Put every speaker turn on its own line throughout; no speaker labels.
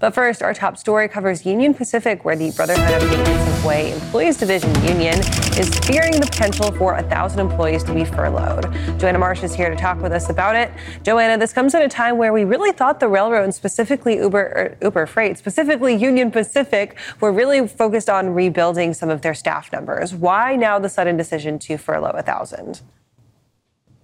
But first, our top story covers Union Pacific, where the Brotherhood of Maintenance of Way Employees Division Union is fearing the potential for a thousand employees to be furloughed. Joanna Marsh is here to talk with us about it. Joanna, this comes at a time where we really thought the railroad, specifically Uber, er, Uber Freight, specifically Union Pacific, were really focused on rebuilding some of their staff numbers. Why now the sudden decision to furlough a thousand?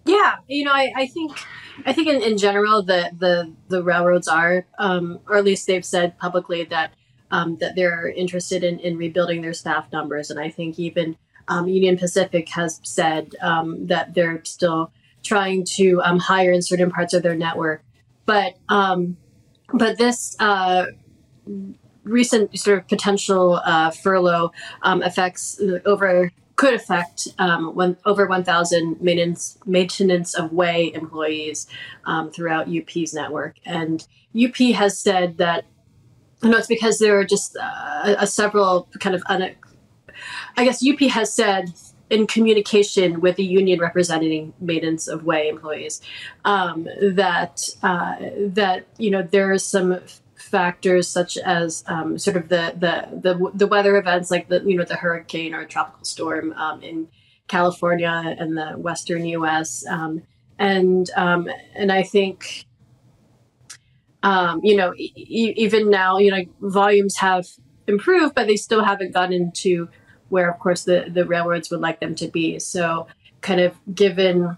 Yeah, you know, I, I think I think in, in general the the the railroads are, um, or at least they've said publicly that um, that they're interested in, in rebuilding their staff numbers, and I think even um, Union Pacific has said um, that they're still trying to um, hire in certain parts of their network, but um, but this. Uh, recent sort of potential uh, furlough affects over could affect um, one, over 1,000 maintenance, maintenance of way employees um, throughout UP's network. And UP has said that, you know, it's because there are just uh, a, several kind of, un- I guess UP has said in communication with the union representing maintenance of way employees um, that uh, that you know there is some factors such as um, sort of the, the, the the weather events like the you know the hurricane or tropical storm um, in California and the western U.S. Um, and um, and I think um, you know e- even now you know volumes have improved, but they still haven't gotten to where of course the the railroads would like them to be. So kind of given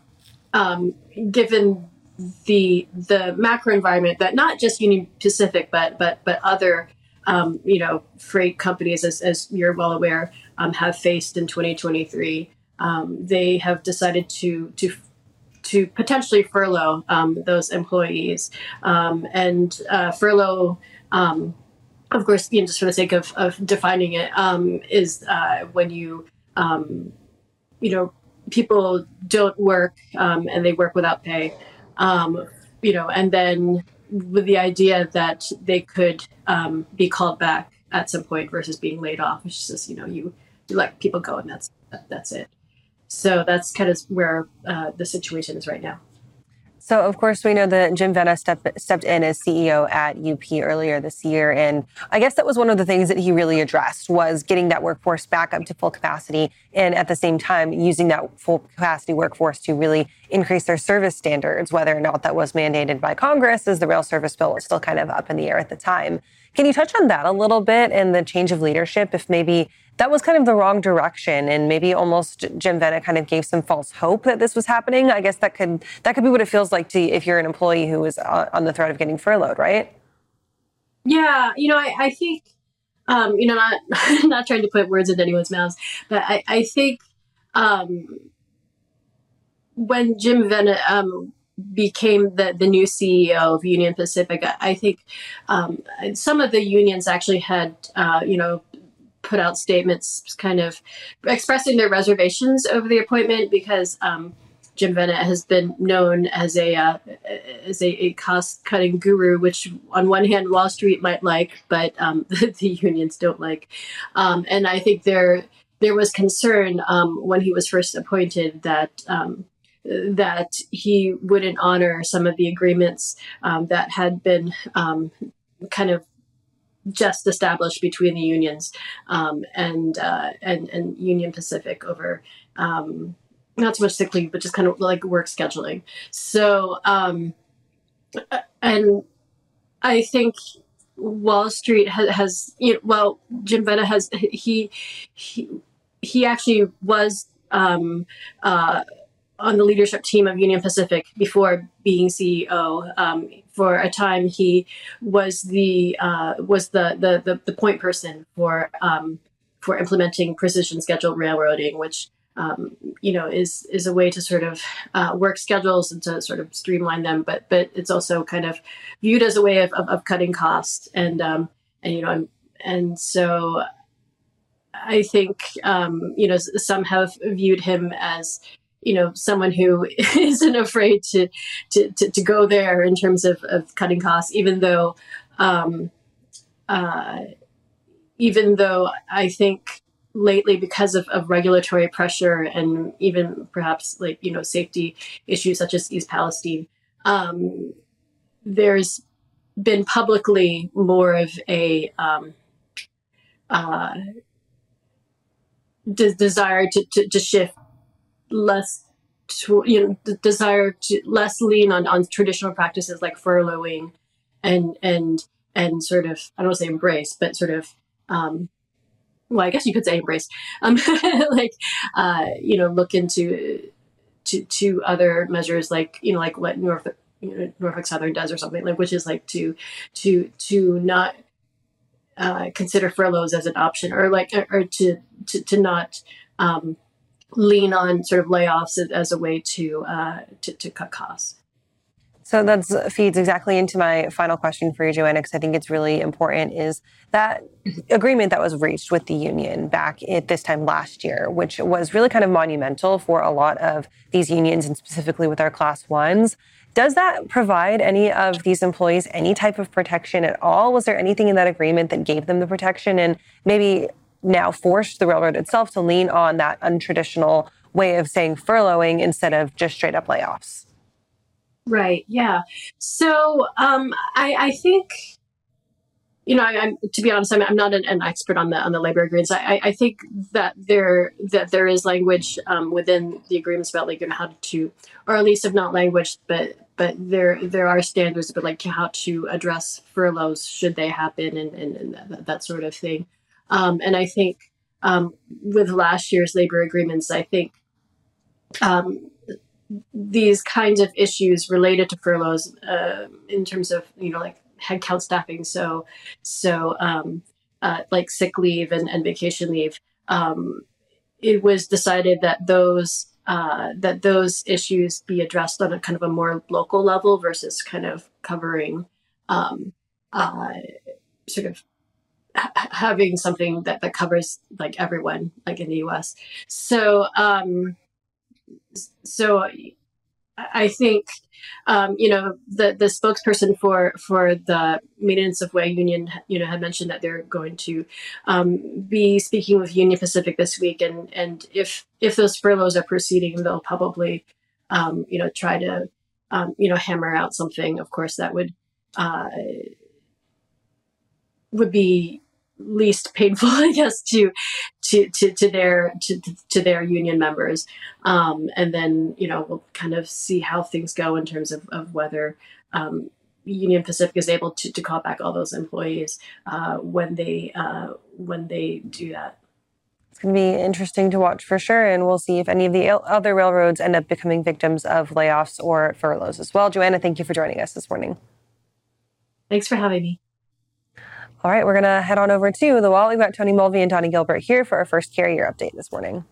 um, given the the macro environment that not just Union Pacific but but but other um, you know freight companies as, as you're well aware um, have faced in 2023 um, they have decided to to to potentially furlough um, those employees. Um, and uh, furlough um, of course you know, just for the sake of, of defining it is uh, when you you know people don't work and they work without pay um, you know, and then with the idea that they could um, be called back at some point versus being laid off. It's just you know you you let people go and that's that's it. So that's kind of where uh, the situation is right now.
So, of course, we know that Jim Vena step, stepped in as CEO at UP earlier this year, and I guess that was one of the things that he really addressed was getting that workforce back up to full capacity, and at the same time using that full capacity workforce to really increase their service standards. Whether or not that was mandated by Congress, as the rail service bill was still kind of up in the air at the time. Can you touch on that a little bit and the change of leadership? If maybe that was kind of the wrong direction and maybe almost Jim Vena kind of gave some false hope that this was happening. I guess that could that could be what it feels like to if you're an employee who is on the threat of getting furloughed, right?
Yeah, you know, I, I think um, you know, not not trying to put words in anyone's mouths, but I, I think um, when Jim Vena um, became the, the new CEO of Union Pacific, I, I think um, some of the unions actually had, uh, you know, put out statements kind of expressing their reservations over the appointment because um, Jim Vena has been known as a uh, as a, a cost cutting guru, which on one hand Wall Street might like, but um, the, the, unions don't like. Um, and I think there there was concern um, when he was first appointed that um, that he wouldn't honor some of the agreements um, that had been kind of just established between the unions um, and, uh, and and Union Pacific over um, not so much sick leave, but just kind of like work scheduling. So um, and I think Wall Street has, has you know, well Jim Vena has he he he actually was um, uh, on the leadership team of Union Pacific before being CEO. Um, for a time, he was the uh, was the, the, the the point person for um, for implementing precision scheduled railroading, which um, you know is is a way to sort of uh, work schedules and to sort of streamline them, but but it's also kind of viewed as a way of, of, of cutting costs. And um, and you know and so I think um, you know some have viewed him as you know someone who isn't afraid to, to to, to go there in terms of, of cutting costs even though um, uh, even though I think lately because of, of regulatory pressure and even perhaps like you know safety issues such as East Palestine um, there's been publicly more of a um, uh, de- desire to, to, to shift less to, you know the desire to less lean on, on traditional practices like furloughing and and and sort of I don't want to say embrace but sort of um, well I guess you could say embrace um, like uh, you know look into to to other measures like you know like what Norfolk you know, Norfolk Southern does or something like which is like to to to not uh, consider furloughs as an option or like or, to, to to not um, lean on sort of layoffs as a way to uh, to, to cut costs.
So that feeds exactly into my final question for you, Joanna, because I think it's really important. Is that agreement that was reached with the union back at this time last year, which was really kind of monumental for a lot of these unions, and specifically with our class ones. Does that provide any of these employees any type of protection at all? Was there anything in that agreement that gave them the protection, and maybe now forced the railroad itself to lean on that untraditional way of saying furloughing instead of just straight up layoffs?
Right. Yeah. So um, I, I think you know, I, am to be honest, I'm, I'm not an, an, expert on the on the labor agreements. I, I think that there that there is language um, within the agreements about like you know, how to, or at least if not language, but but there there are standards about like how to address furloughs should they happen and and, and that, that, sort of thing. Um, and I think um, with last year's labor agreements, I think um, these kinds of issues related to furloughs uh, in terms of you know like headcount staffing so so um, uh, like sick leave and, and vacation leave um, it was decided that those uh, that those issues be addressed on a kind of a more local level versus kind of covering um, uh, sort of having something that, that covers like everyone like in the us so um, so I think um, you know the the spokesperson for for the maintenance of way union you know had mentioned that they're going to um, be speaking with Union Pacific this week and and if if those furloughs are proceeding they'll probably um, you know try to um, you know hammer out something. Of course that would uh, would be least painful, I guess, to to to, to their to, to their union members. Um, and then you know we'll kind of see how things go in terms of, of whether um, Union Pacific is able to, to call back all those employees uh, when they uh, when they do that.
It's going to be interesting to watch for sure, and we'll see if any of the other railroads end up becoming victims of layoffs or furloughs as well. Joanna, thank you for joining us this morning.
Thanks for having me.
All right, we're going to head on over to the wall. We've got Tony Mulvey and Donnie Gilbert here for our first carrier update this morning.